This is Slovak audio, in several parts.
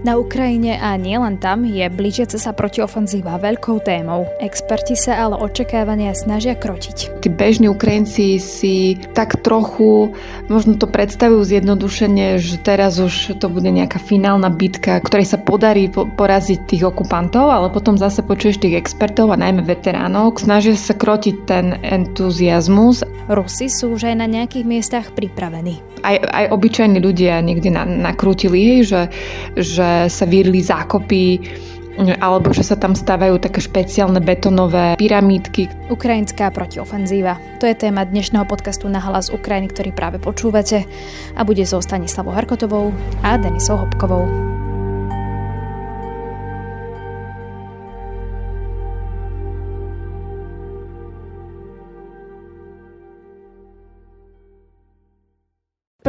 Na Ukrajine a nielen tam je blížiaca sa protiofenzíva veľkou témou. Experti sa ale očakávania snažia krotiť. Tí bežní Ukrajinci si tak trochu možno to predstavujú zjednodušene, že teraz už to bude nejaká finálna bitka, ktorej sa podarí poraziť tých okupantov, ale potom zase počuješ tých expertov a najmä veteránov, snažia sa krotiť ten entuziasmus. Rusi sú už aj na nejakých miestach pripravení. Aj, aj obyčajní ľudia niekde na, nakrútili, že, že sa vírili zákopy, alebo že sa tam stávajú také špeciálne betonové pyramídky. Ukrajinská protiofenzíva. To je téma dnešného podcastu na hlas Ukrajiny, ktorý práve počúvate a bude so Stanislavou Harkotovou a Denisou Hopkovou.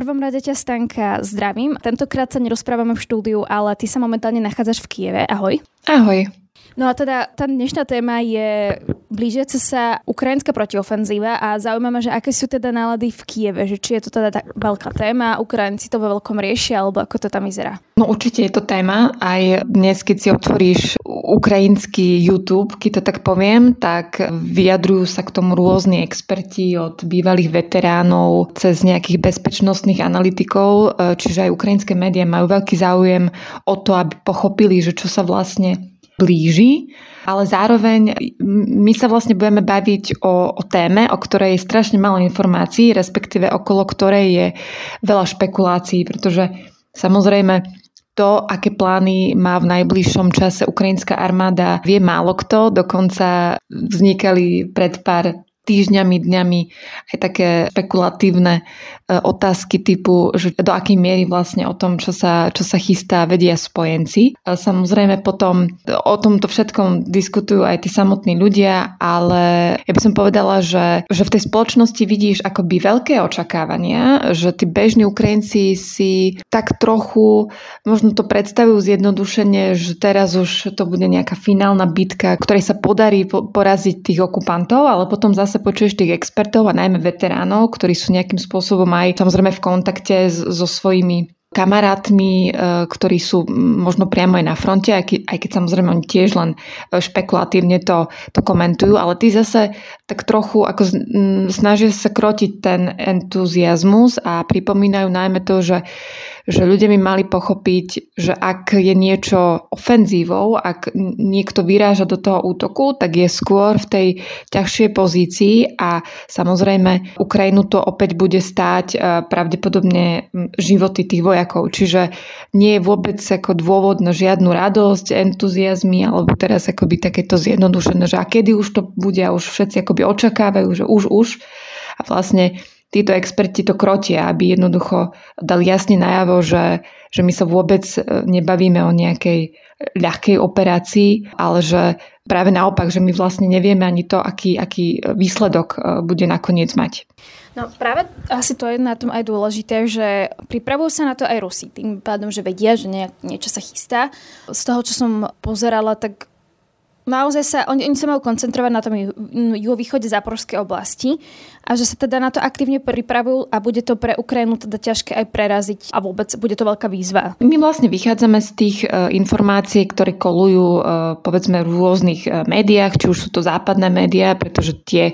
Prvom rade ťa Stanka zdravím. Tentokrát sa nerozprávame v štúdiu, ale ty sa momentálne nachádzaš v Kieve. Ahoj. Ahoj. No a teda tá dnešná téma je blížiaca sa ukrajinská protiofenzíva a zaujímavé, že aké sú teda nálady v Kieve, že či je to teda tak veľká téma, Ukrajinci to vo veľkom riešia, alebo ako to tam vyzerá? No určite je to téma. Aj dnes, keď si otvoríš ukrajinský YouTube, keď to tak poviem, tak vyjadrujú sa k tomu rôzni experti od bývalých veteránov cez nejakých bezpečnostných analytikov, čiže aj ukrajinské médiá majú veľký záujem o to, aby pochopili, že čo sa vlastne blíži, ale zároveň my sa vlastne budeme baviť o, o téme, o ktorej je strašne málo informácií, respektíve okolo ktorej je veľa špekulácií, pretože samozrejme to, aké plány má v najbližšom čase ukrajinská armáda, vie málo kto. Dokonca vznikali pred pár týždňami, dňami aj také špekulatívne e, otázky typu, že do akej miery vlastne o tom, čo sa, čo sa chystá, vedia spojenci. Samozrejme potom o tomto všetkom diskutujú aj tí samotní ľudia, ale ja by som povedala, že, že v tej spoločnosti vidíš akoby veľké očakávania, že tí bežní Ukrajinci si tak trochu možno to predstavujú zjednodušene, že teraz už to bude nejaká finálna bitka, ktorej sa podarí poraziť tých okupantov, ale potom zase počuješ tých expertov a najmä veteránov, ktorí sú nejakým spôsobom aj samozrejme v kontakte so svojimi kamarátmi, e, ktorí sú možno priamo aj na fronte, aj keď, samozrejme oni tiež len e, špekulatívne to, to komentujú, ale tí zase tak trochu ako snažia sa krotiť ten entuziasmus a pripomínajú najmä to, že že ľudia by mali pochopiť, že ak je niečo ofenzívou, ak niekto vyráža do toho útoku, tak je skôr v tej ťažšej pozícii a samozrejme Ukrajinu to opäť bude stáť e, pravdepodobne životy tých vojakov. Čiže nie je vôbec ako dôvod na žiadnu radosť, entuziasmy alebo teraz akoby takéto zjednodušené, že a kedy už to bude a už všetci akoby očakávajú, že už, už. A vlastne títo experti to krotia, aby jednoducho dali jasne najavo, že, že my sa vôbec e, nebavíme o nejakej ľahkej operácii, ale že práve naopak, že my vlastne nevieme ani to, aký, aký výsledok e, bude nakoniec mať. No práve asi to je na tom aj dôležité, že pripravujú sa na to aj Rusi, tým pádom, že vedia, že nie, niečo sa chystá. Z toho, čo som pozerala, tak naozaj sa, oni, oni sa majú koncentrovať na tom juhovýchode záporskej oblasti a že sa teda na to aktívne pripravujú a bude to pre Ukrajinu teda ťažké aj preraziť a vôbec bude to veľká výzva. My vlastne vychádzame z tých uh, informácií, ktoré kolujú uh, povedzme v rôznych uh, médiách, či už sú to západné médiá, pretože tie,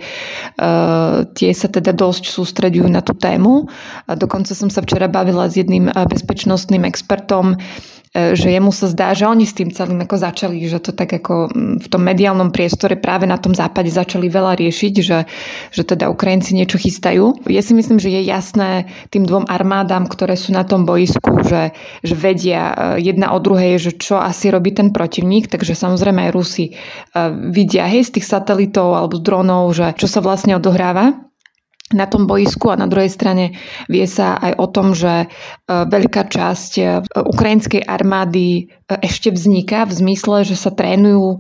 tie sa teda dosť sústredujú na tú tému. Dokonca som sa včera bavila s jedným bezpečnostným expertom, E, že jemu sa zdá, že oni s tým celým ako začali, že to tak ako mm, v tom mediálnom priestore práve na tom západe začali veľa riešiť, že, že teda Ukrajinci niečo chystajú. Ja si myslím, že je jasné tým dvom armádám, ktoré sú na tom boisku, že, že vedia e, jedna o druhej, že čo asi robí ten protivník, takže samozrejme aj Rusi e, vidia hej z tých satelitov alebo z dronov, že čo sa vlastne odohráva na tom boisku a na druhej strane vie sa aj o tom, že e, veľká časť e, ukrajinskej armády ešte vzniká v zmysle, že sa trénujú e,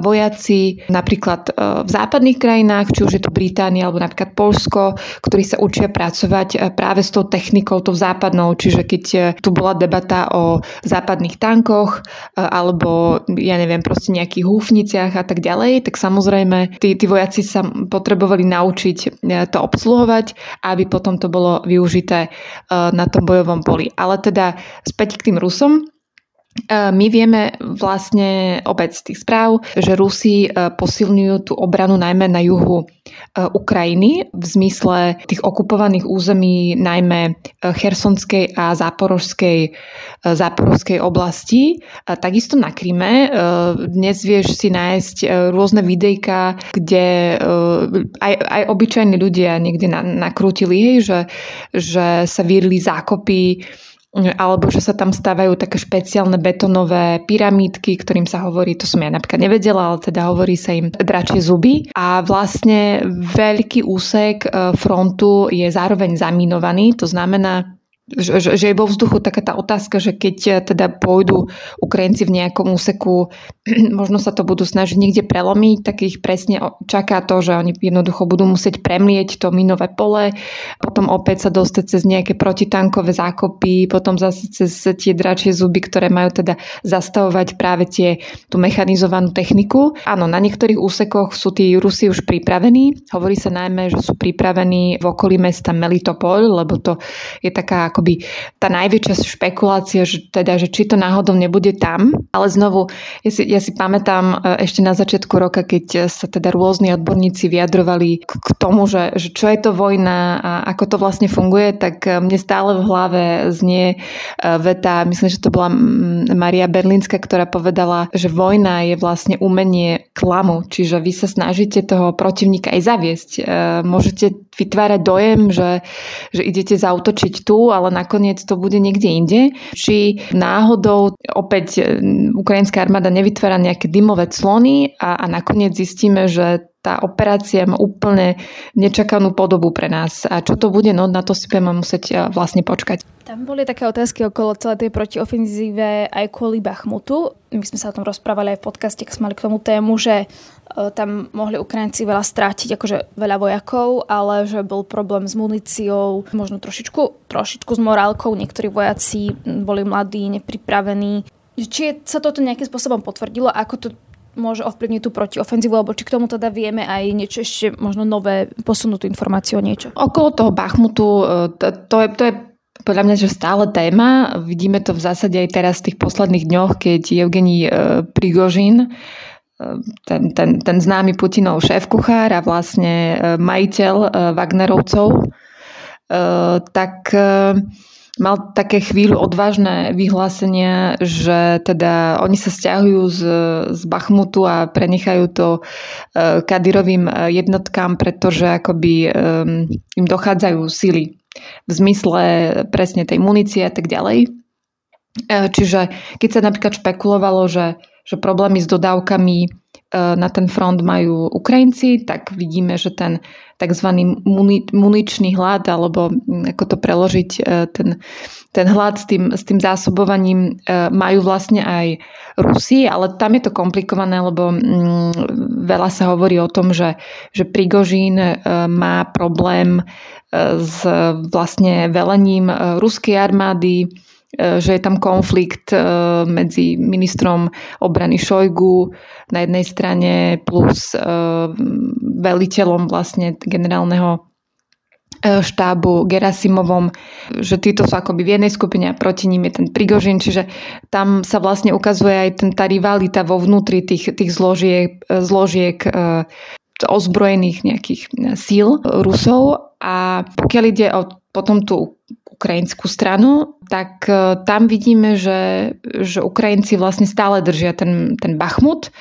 vojaci napríklad e, v západných krajinách, či už je to Británia alebo napríklad Polsko, ktorí sa učia pracovať e, práve s tou technikou, tou západnou. Čiže keď tu bola debata o západných tankoch alebo ja neviem, proste nejakých húfniciach a tak ďalej, tak samozrejme tí, tí vojaci sa potrebovali naučiť to obsluhovať, aby potom to bolo využité na tom bojovom poli. Ale teda späť k tým Rusom my vieme vlastne obec tých správ, že Rusi posilňujú tú obranu najmä na juhu Ukrajiny v zmysle tých okupovaných území najmä Chersonskej a Záporožskej, Záporožskej oblasti. Takisto na Kryme dnes vieš si nájsť rôzne videjka, kde aj, aj obyčajní ľudia niekde nakrútili, hej, že, že sa vírili zákopy alebo že sa tam stávajú také špeciálne betonové pyramídky, ktorým sa hovorí, to som ja napríklad nevedela, ale teda hovorí sa im dračie zuby. A vlastne veľký úsek e, frontu je zároveň zaminovaný, to znamená, že, že je vo vzduchu taká tá otázka, že keď eh, teda pôjdu Ukrajinci v nejakom úseku, možno sa to budú snažiť niekde prelomiť, tak ich presne čaká to, že oni jednoducho budú musieť premieť to minové pole, potom opäť sa dostať cez nejaké protitankové zákopy, potom zase cez tie dračie zuby, ktoré majú teda zastavovať práve tie, tú mechanizovanú techniku. Áno, na niektorých úsekoch sú tí Rusi už pripravení. Hovorí sa najmä, že sú pripravení v okolí mesta Melitopol, lebo to je taká akoby tá najväčšia špekulácia, že teda, že či to náhodou nebude tam. Ale znovu, ja si, ja si pamätám e, ešte na začiatku roka, keď sa teda rôzni odborníci vyjadrovali k, k tomu, že, že čo je to vojna a ako to vlastne funguje, tak e, mne stále v hlave znie e, veta, myslím, že to bola Maria Berlínska, ktorá povedala, že vojna je vlastne umenie klamu, čiže vy sa snažíte toho protivníka aj zaviesť. Môžete vytvárať dojem, že, že idete zautočiť tu, ale nakoniec to bude niekde inde. Či náhodou opäť e, ukrajinská armáda nevytvára nejaké dymové clony a, a nakoniec zistíme, že tá operácia má úplne nečakanú podobu pre nás. A čo to bude, no na to si budeme musieť e, vlastne počkať. Tam boli také otázky okolo celej tej protiofenzíve aj kvôli Bachmutu. My sme sa o tom rozprávali aj v podcaste, keď sme mali k tomu tému, že e, tam mohli Ukrajinci veľa strátiť, akože veľa vojakov, ale že bol problém s muníciou, možno trošičku, trošičku s morálkou. Niektorí vojaci boli mladí, nepripravení. Či sa toto nejakým spôsobom potvrdilo, ako to môže ovplyvniť tú protiofenzívu, alebo či k tomu teda vieme aj niečo ešte možno nové, posunutú informáciu o niečo? Okolo toho Bachmutu, e, to, to, je, to je podľa mňa, že stále téma. Vidíme to v zásade aj teraz v tých posledných dňoch, keď Evgení e, Prigožin, e, ten, ten, ten známy Putinov šéf-kuchár a vlastne majiteľ Wagnerovcov, tak mal také chvíľu odvážne vyhlásenia, že teda oni sa stiahujú z, z Bachmutu a prenechajú to uh, Kadirovým e, jednotkám, pretože akoby im dochádzajú sily v zmysle presne tej munície a tak ďalej. Uh, čiže keď sa napríklad špekulovalo, že, že problémy s dodávkami na ten front majú Ukrajinci, tak vidíme, že ten tzv. Muni- muničný hlad, alebo mm, ako to preložiť, e, ten, ten hlad s tým, s tým zásobovaním e, majú vlastne aj Rusi, ale tam je to komplikované, lebo mm, veľa sa hovorí o tom, že, že Prigožín e, má problém s vlastne velením ruskej armády, že je tam konflikt medzi ministrom obrany Šojgu na jednej strane plus veliteľom vlastne generálneho štábu Gerasimovom, že títo sú akoby v jednej skupine a proti ním je ten Prigožin, čiže tam sa vlastne ukazuje aj ten, tá rivalita vo vnútri tých, tých zložiek, zložiek ozbrojených nejakých síl Rusov. A pokiaľ ide o potom tú ukrajinskú stranu, tak e, tam vidíme, že, že Ukrajinci vlastne stále držia ten, ten Bachmut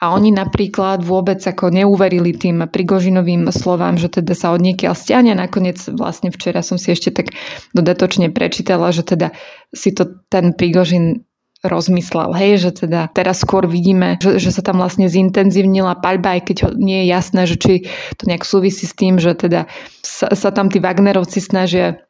a oni napríklad vôbec ako neuverili tým Prigožinovým slovám, že teda sa od niekiaľ stiahne. Nakoniec vlastne včera som si ešte tak dodatočne prečítala, že teda si to ten Prigožin rozmyslel, hej, že teda teraz skôr vidíme, že, že sa tam vlastne zintenzívnila paľba, aj keď nie je jasné, že či to nejak súvisí s tým, že teda sa, sa tam tí Wagnerovci snažia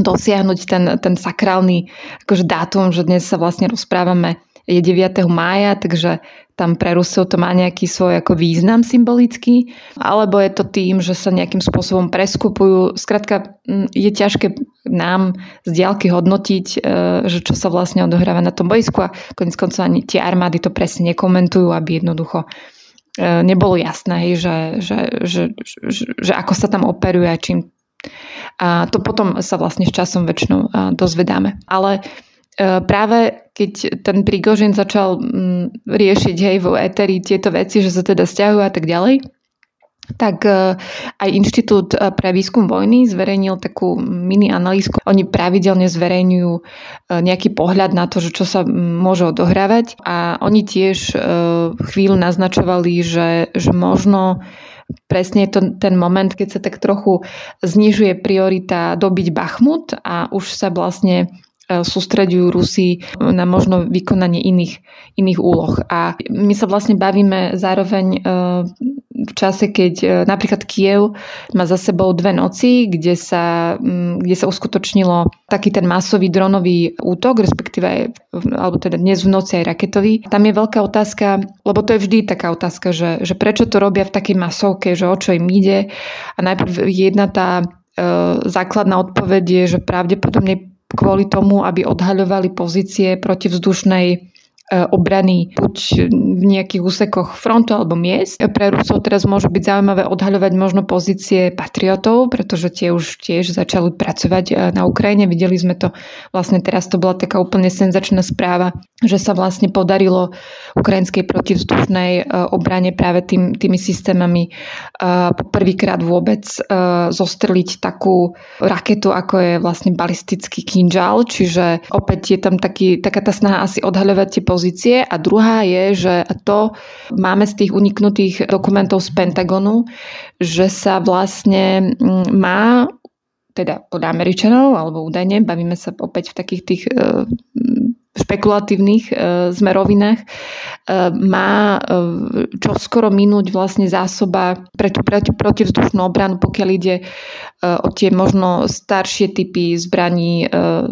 dosiahnuť ten, ten sakrálny akože dátum, že dnes sa vlastne rozprávame je 9. mája, takže tam pre Rusov to má nejaký svoj ako význam symbolický, alebo je to tým, že sa nejakým spôsobom preskupujú. Skrátka, je ťažké nám z diálky hodnotiť, e, že čo sa vlastne odohráva na tom bojsku a konec koncov ani tie armády to presne nekomentujú, aby jednoducho e, nebolo jasné, že, že, že, že, že ako sa tam operuje a čím a to potom sa vlastne s časom väčšinou dozvedáme. Ale práve keď ten Prigožin začal mm, riešiť hej vo Eteri tieto veci, že sa teda stiahujú a tak ďalej, tak e, aj Inštitút e, pre výskum vojny zverejnil takú mini analýzku. Oni pravidelne zverejňujú e, nejaký pohľad na to, že čo sa môže odohrávať a oni tiež chvíľu naznačovali, že, že možno presne je to ten moment, keď sa tak trochu znižuje priorita dobiť Bachmut a už sa vlastne sústredujú Rusi na možno vykonanie iných, iných úloh. A my sa vlastne bavíme zároveň v čase, keď e, napríklad Kiev má za sebou dve noci, kde sa, kde sa uskutočnilo taký ten masový dronový útok, respektíve aj, alebo teda dnes v noci aj raketový. Tam je veľká otázka, lebo to je vždy taká otázka, že, že prečo to robia v takej masovke, že o čo im ide. A najprv jedna tá e, základná odpoveď je, že pravdepodobne kvôli tomu, aby odhaľovali pozície protivzdušnej obrany buď v nejakých úsekoch frontu alebo miest. Pre Rusov teraz môže byť zaujímavé odhaľovať možno pozície patriotov, pretože tie už tiež začali pracovať e, na Ukrajine. Videli sme to vlastne teraz, to bola taká úplne senzačná správa, že sa vlastne podarilo ukrajinskej protivzdušnej e, obrane práve tým, tými systémami prvýkrát vôbec zostreliť takú raketu, ako je vlastne balistický kinžal, čiže opäť je tam taký, taká tá snaha asi odhaľovať tie pozície pozície. A druhá je, že to máme z tých uniknutých dokumentov z Pentagonu, že sa vlastne mm, má teda podľa Američanov, alebo údajne, bavíme sa opäť v takých tých e, špekulatívnych e, zmerovinách, e, má e, čo skoro minúť vlastne zásoba pre tú proti, protivzdušnú obranu, pokiaľ ide e, o tie možno staršie typy zbraní e,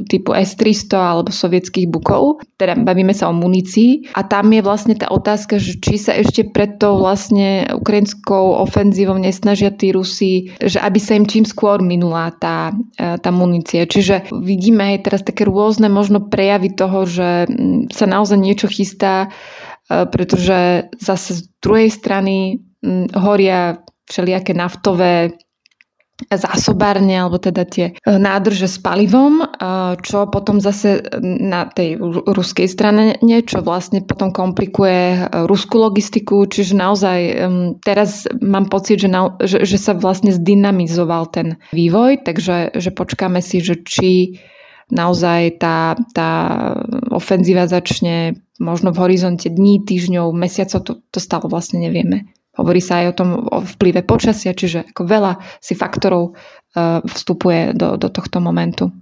typu S-300 alebo sovietských bukov. Teda bavíme sa o munícii. A tam je vlastne tá otázka, že či sa ešte pred tou vlastne ukrajinskou ofenzívou nesnažia tí Rusi, že aby sa im čím skôr minula tá, e, tá munícia. Čiže vidíme aj teraz také rôzne možno prejavy toho, že mm, sa naozaj niečo chystá, e, pretože zase z druhej strany mm, horia všelijaké naftové zásobárne alebo teda tie e, nádrže s palivom, e, čo potom zase na tej ruskej strane niečo vlastne potom komplikuje ruskú logistiku, čiže naozaj teraz mám pocit, že, na, že, že sa vlastne zdynamizoval ten vývoj, takže že počkáme si, že či naozaj tá, tá ofenzíva začne možno v horizonte dní, týždňov, mesiacov, to, to stále vlastne nevieme. Hovorí sa aj o tom o vplyve počasia, čiže ako veľa si faktorov uh, vstupuje do, do tohto momentu.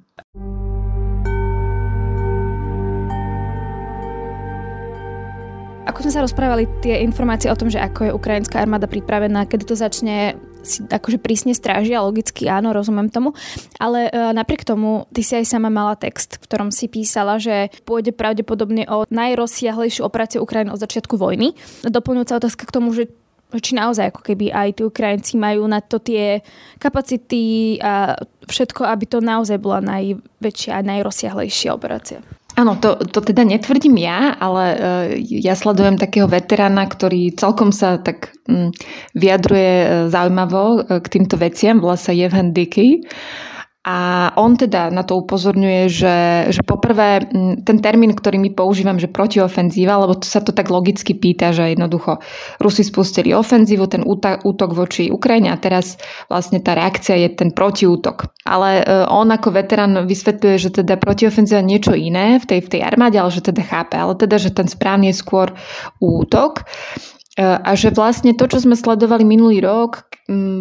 Ako sme sa rozprávali, tie informácie o tom, že ako je ukrajinská armáda pripravená, kedy to začne si akože prísne strážia, logicky áno, rozumiem tomu, ale e, napriek tomu ty si aj sama mala text, v ktorom si písala, že pôjde pravdepodobne o najrozsiahlejšiu operáciu Ukrajiny od začiatku vojny. Doplňujúca otázka k tomu, že či naozaj ako keby aj tí Ukrajinci majú na to tie kapacity a všetko, aby to naozaj bola najväčšia a najrozsiahlejšia operácia. Áno, to, to teda netvrdím ja, ale uh, ja sledujem takého veterána, ktorý celkom sa tak um, vyjadruje uh, zaujímavo uh, k týmto veciam, volá sa Jevhen Dicky. A on teda na to upozorňuje, že, že poprvé ten termín, ktorý my používam, že protiofenzíva, lebo to sa to tak logicky pýta, že jednoducho Rusi spustili ofenzívu, ten útok voči Ukrajine a teraz vlastne tá reakcia je ten protiútok. Ale e, on ako veterán vysvetľuje, že teda protiofenzíva niečo iné v tej, v tej armáde, ale že teda chápe, ale teda, že ten správny je skôr útok. E, a že vlastne to, čo sme sledovali minulý rok,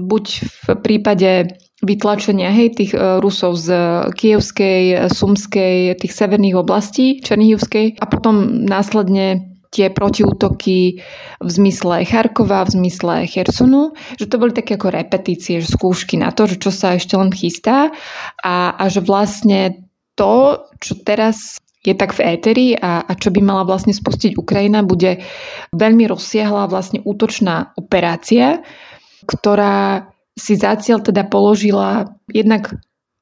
buď v prípade vytlačenia hej, tých e, Rusov z Kievskej, Sumskej, tých severných oblastí Černihivskej a potom následne tie protiútoky v zmysle Charkova, v zmysle Chersonu, že to boli také ako repetície, že skúšky na to, že čo sa ešte len chystá. A, a že vlastne to, čo teraz je tak v éteri a, a čo by mala vlastne spustiť Ukrajina, bude veľmi rozsiahla vlastne útočná operácia, ktorá si za cieľ teda položila jednak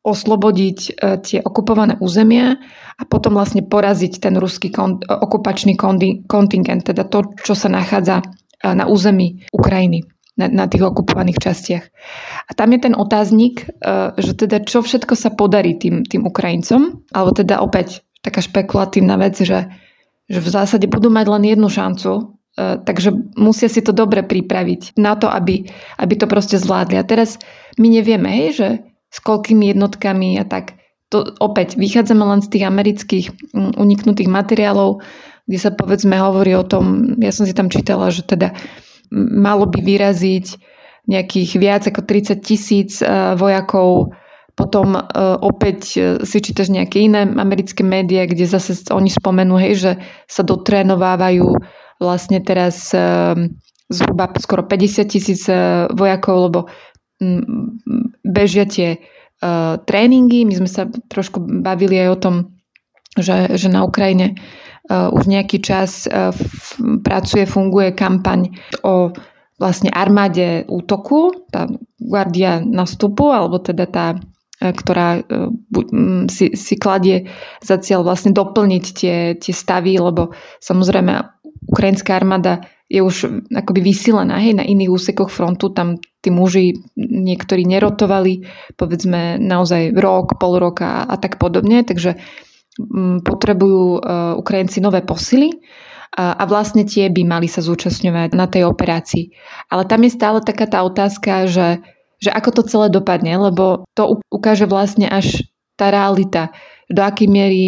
oslobodiť e, tie okupované územia a potom vlastne poraziť ten ruský kon, okupačný kontingent, teda to, čo sa nachádza e, na území Ukrajiny, na, na tých okupovaných častiach. A tam je ten otáznik, e, že teda čo všetko sa podarí tým, tým Ukrajincom, alebo teda opäť taká špekulatívna vec, že, že v zásade budú mať len jednu šancu, e, takže musia si to dobre pripraviť na to, aby, aby to proste zvládli. A teraz my nevieme, hej, že s koľkými jednotkami a tak. To opäť vychádzame len z tých amerických uniknutých materiálov, kde sa povedzme hovorí o tom, ja som si tam čítala, že teda malo by vyraziť nejakých viac ako 30 tisíc e, vojakov potom uh, opäť si čítaš nejaké iné americké médiá, kde zase oni spomenú, hej, že sa dotrénovávajú vlastne teraz uh, zhruba skoro 50 tisíc uh, vojakov, lebo um, bežia tie uh, tréningy. My sme sa trošku bavili aj o tom, že, že na Ukrajine už nejaký čas pracuje, funguje kampaň o vlastne armáde útoku, tá guardia nastupu, alebo teda tá ktorá e, si, si kladie za cieľ vlastne doplniť tie, tie stavy, lebo samozrejme ukrajinská armáda je už akoby vysilená hej, na iných úsekoch frontu, tam tí muži niektorí nerotovali, povedzme naozaj rok, pol roka a, a tak podobne, takže potrebujú uh, Ukrajinci nové posily a, a vlastne tie by mali sa zúčastňovať na tej operácii. Ale tam je stále taká tá otázka, že že ako to celé dopadne, lebo to ukáže vlastne až tá realita, do akej miery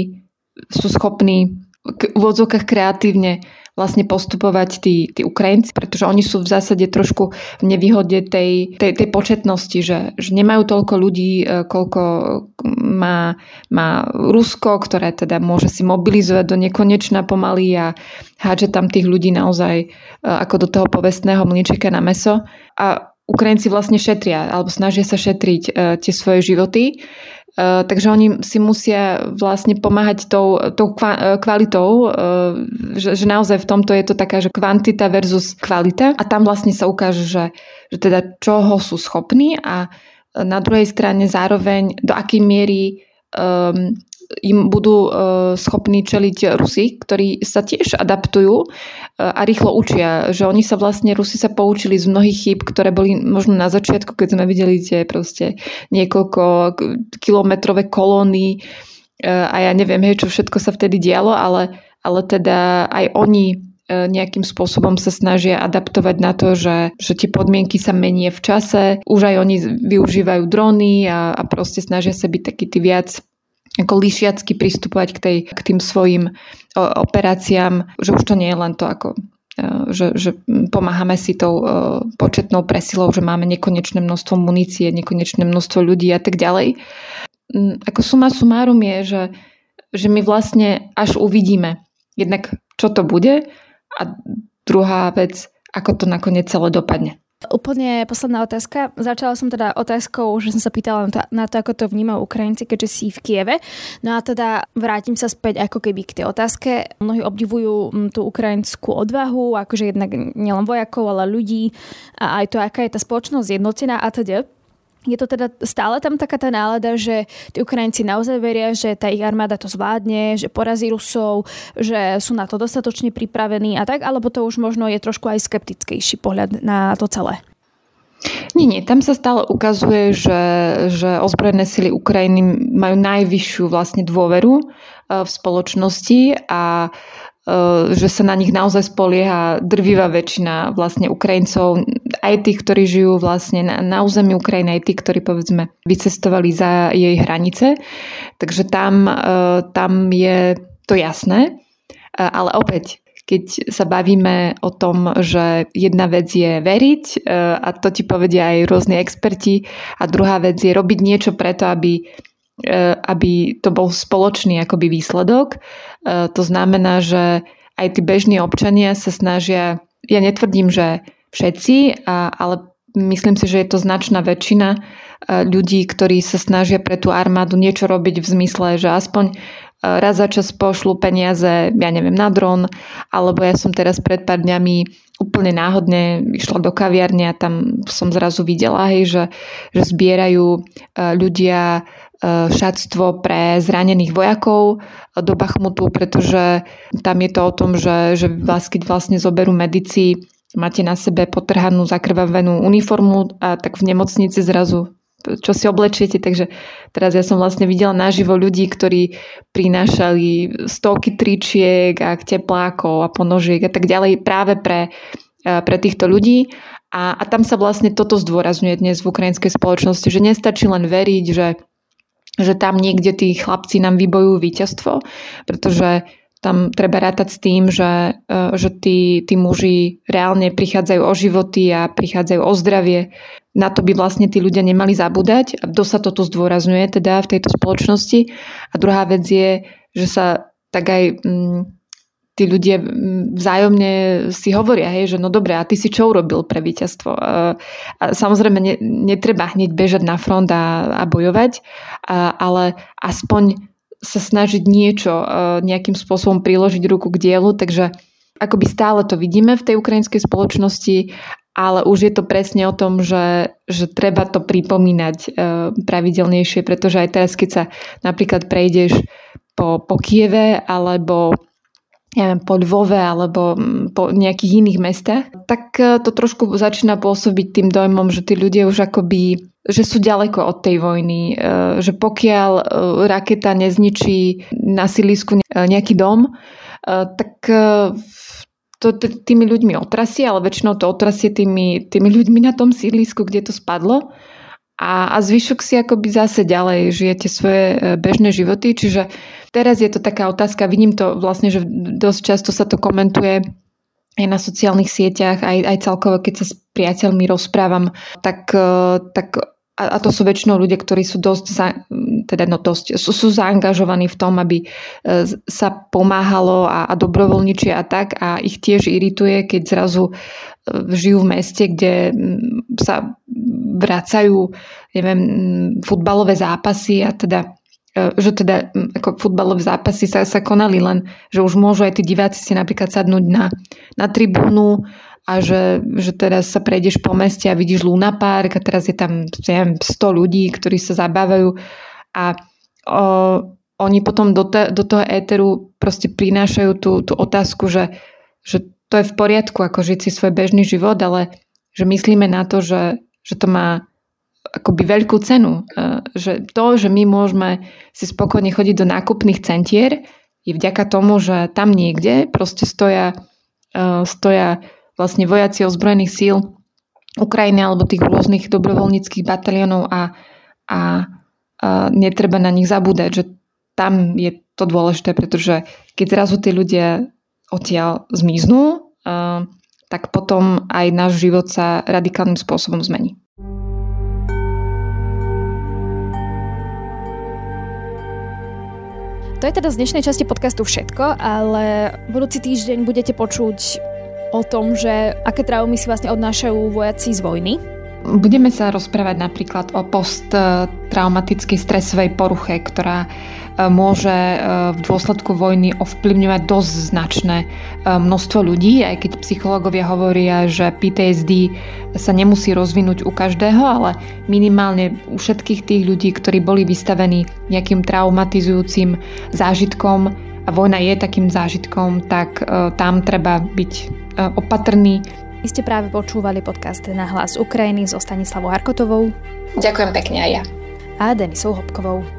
sú schopní v odzvukách kreatívne vlastne postupovať tí, tí Ukrajinci, pretože oni sú v zásade trošku v nevýhode tej, tej, tej početnosti, že, že nemajú toľko ľudí, e, koľko má, má Rusko, ktoré teda môže si mobilizovať do nekonečna pomaly a hádže tam tých ľudí naozaj e, ako do toho povestného mlíčeka na meso. A Ukrajinci vlastne šetria alebo snažia sa šetriť uh, tie svoje životy. Uh, takže oni si musia vlastne pomáhať tou, tou e, kvalitou, uh, že, že naozaj v tomto je to taká, že kvantita versus kvalita a tam vlastne sa ukáže, že, že teda čoho sú schopní a na druhej strane zároveň do akej miery um, im budú e, schopní čeliť Rusi, ktorí sa tiež adaptujú e, a rýchlo učia, že oni sa vlastne, Rusi sa poučili z mnohých chýb, ktoré boli možno na začiatku, keď sme videli tie proste niekoľko kilometrové kolóny e, a ja neviem, hej, čo všetko sa vtedy dialo, ale, ale teda aj oni nejakým spôsobom sa snažia adaptovať na to, že, že tie podmienky sa menie v čase. Už aj oni využívajú drony a, a proste snažia sa byť taký tí viac ako lišiacky pristupovať k, tej, k tým svojim operáciám, že už to nie je len to ako e, že, že pomáhame si tou e, početnou presilou, že máme nekonečné množstvo munície, nekonečné množstvo ľudí a tak ďalej. Mm, ako suma sumárum je, že, že my vlastne až uvidíme jednak, čo to bude a druhá vec, ako to nakoniec celé dopadne. Úplne posledná otázka. Začala som teda otázkou, že som sa pýtala na to, na to ako to vnímajú Ukrajinci, keďže si v Kieve. No a teda vrátim sa späť ako keby k tej otázke. Mnohí obdivujú mm, tú ukrajinskú odvahu, akože jednak nielen vojakov, ale ľudí a aj to, aká je tá spoločnosť zjednotená a teda je to teda stále tam taká tá nálada, že tí Ukrajinci naozaj veria, že tá ich armáda to zvládne, že porazí Rusov, že sú na to dostatočne pripravení a tak, alebo to už možno je trošku aj skeptickejší pohľad na to celé? Nie, nie, tam sa stále ukazuje, že, že ozbrojené sily Ukrajiny majú najvyššiu vlastne dôveru eh, v spoločnosti a že sa na nich naozaj spolieha drvivá väčšina vlastne Ukrajincov, aj tých, ktorí žijú vlastne na, na území Ukrajiny, aj tí, ktorí povedzme vycestovali za jej hranice. Takže tam, eh, tam je to jasné. Eh, ale opäť, keď sa bavíme o tom, že jedna vec je veriť a to ti povedia aj rôzni experti a druhá vec je robiť niečo preto, aby aby to bol spoločný akoby výsledok. E, to znamená, že aj tí bežní občania sa snažia, ja netvrdím, že všetci, ale myslím si, že je to značná väčšina e, ľudí, ktorí sa snažia pre tú armádu niečo robiť v zmysle, že aspoň e, raz za čas pošlu peniaze, ja neviem, na dron, alebo ja som teraz pred pár dňami úplne náhodne išla do kaviarne a tam som zrazu videla, hej, že, že zbierajú ľudia šatstvo pre zranených vojakov do Bachmutu, pretože tam je to o tom, že, že vás keď vlastne zoberú medici, máte na sebe potrhanú zakrvavenú uniformu a tak v nemocnici zrazu čo si oblečiete. Takže teraz ja som vlastne videla naživo ľudí, ktorí prinášali stovky tričiek a teplákov a ponožiek a tak ďalej práve pre, pre týchto ľudí. A, a tam sa vlastne toto zdôrazňuje dnes v ukrajinskej spoločnosti, že nestačí len veriť, že že tam niekde tí chlapci nám vybojujú víťazstvo, pretože tam treba rátať s tým, že, e, že tí, tí muži reálne prichádzajú o životy a prichádzajú o zdravie. Na to by vlastne tí ľudia nemali zabúdať. A kto sa toto zdôrazňuje teda v tejto spoločnosti. A druhá vec je, že sa tak aj mm, tí ľudia vzájomne si hovoria, hej, že no dobre, a ty si čo urobil pre víťazstvo? A, a samozrejme ne, netreba hneď bežať na front a, a bojovať, a, ale aspoň sa snažiť niečo nejakým spôsobom priložiť ruku k dielu, takže akoby stále to vidíme v tej ukrajinskej spoločnosti, ale už je to presne o tom, že, že treba to pripomínať pravidelnejšie, pretože aj teraz, keď sa napríklad prejdeš po, po Kieve alebo ja neviem, po Lvove alebo mm, po nejakých iných mestách, tak e, to trošku začína pôsobiť tým dojmom, že tí ľudia už akoby, že sú ďaleko od tej vojny, e, že pokiaľ e, raketa nezničí na sídlisku nejaký dom, tak to tými ľuďmi otrasie, ale väčšinou to otrasie tými, tými ľuďmi na tom sídlisku, kde to spadlo a, a zvyšok si akoby zase ďalej žijete svoje bežné životy, čiže Teraz je to taká otázka, vidím to vlastne, že dosť často sa to komentuje aj na sociálnych sieťach, aj, aj celkovo, keď sa s priateľmi rozprávam, tak, e, tak a to sú väčšinou ľudia, ktorí sú dosť, za, teda no dosť, sú, sú zaangažovaní v tom, aby e, sa pomáhalo a, a dobrovoľničia a tak. A ich tiež irituje, keď zrazu e, žijú v meste, kde sa vracajú neviem, futbalové zápasy a teda E, že teda ako futbalové zápasy sa, sa konali len, že už môžu aj tí diváci si napríklad sadnúť na, na tribúnu a že, že teraz sa prejdeš po meste a vidíš Luna Park a teraz je tam neviem, 100 ľudí, ktorí sa zabávajú a o, oni potom do, te, do toho éteru proste prinášajú tú, tú otázku, že, že to je v poriadku, ako žiť si svoj bežný život, ale že myslíme na to, že, že to má akoby veľkú cenu. E, že to, že my môžeme si spokojne chodiť do nákupných centier, je vďaka tomu, že tam niekde proste stoja, e, stoja vlastne vojaci ozbrojených síl Ukrajiny alebo tých rôznych dobrovoľníckých bataliónov a, a, netreba na nich zabúdať, že tam je to dôležité, pretože keď zrazu tí ľudia odtiaľ zmiznú, tak potom aj náš život sa radikálnym spôsobom zmení. To je teda z dnešnej časti podcastu všetko, ale budúci týždeň budete počuť o tom, že aké traumy si vlastne odnášajú vojaci z vojny. Budeme sa rozprávať napríklad o posttraumatickej stresovej poruche, ktorá e, môže e, v dôsledku vojny ovplyvňovať dosť značné e, množstvo ľudí, aj keď psychológovia hovoria, že PTSD sa nemusí rozvinúť u každého, ale minimálne u všetkých tých ľudí, ktorí boli vystavení nejakým traumatizujúcim zážitkom a vojna je takým zážitkom, tak tam treba byť opatrný, vy ste práve počúvali podcast na hlas Ukrajiny so Stanislavou Harkotovou. Ďakujem pekne aj ja. A Denisou Hopkovou.